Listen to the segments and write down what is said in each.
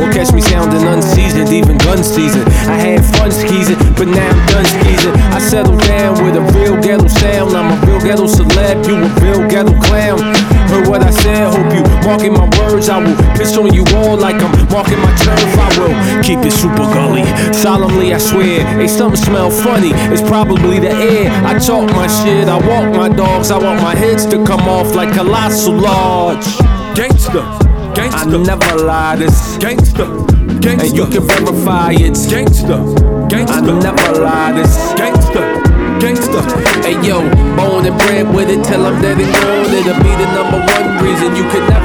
or catch me sounding unseasoned, even gun season. I had fun skeezing, but now I'm done skeezing. I settled down with a real ghetto sound. I'm a real ghetto celeb, you a real ghetto clown. Heard what I said, hope you marking my words. I will piss on you all like I'm marking my turf. I will keep it super gully. Solemnly, I swear, hey, something smell funny. It's probably the air. I talk my shit, I walk my dogs. I want my heads to come off like colossal large. Gangsta, I never lie, this. gangsta, gangsta. And you can verify it's. gangsta, I never lie, this. gangsta, gangsta. Hey yo, born and bred with it till I'm dead and gone. It'll be the number one reason you could never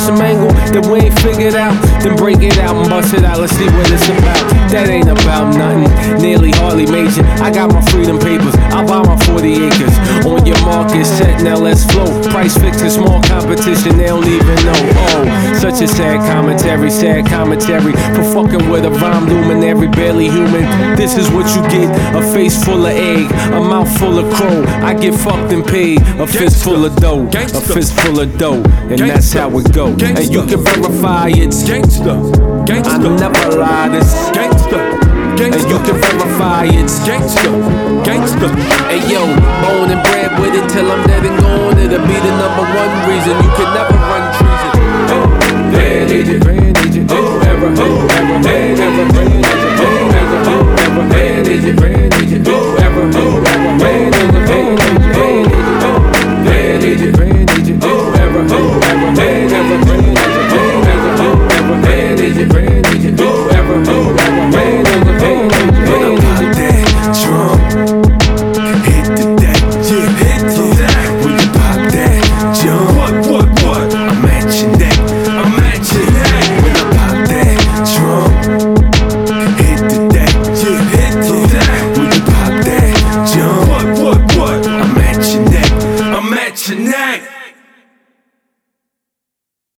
some angle that we ain't figured out? Then break it out and bust it out. Let's see what it's about. That ain't about nothing. Nearly major. I got my freedom papers. I'll buy my 40 acres. On your market set, now let's flow. Price fixing, small competition, they don't even know. Oh, such a sad commentary, sad commentary. For fucking with a rhyme luminary, barely human. This is what you get a face full of egg, a mouth full of crow. I get fucked and paid, a fist full of dough, a fist full of dough. And that's how it go. And you can verify it's Gangsta, I never lie, this it's gangsta, gangsta. Hey yo, bone and bread with it till I'm dead and gone. It'll be the number one reason you can never run treason. Oh, bad agent, bad agent, oh, ever, oh, ever, ever, man ever, bad agent, bad agent, oh, ever, ever, bad agent, bad man bad agent, oh, bad ever, man ever, bad agent, bad agent, oh, ever, ever, man agent, bad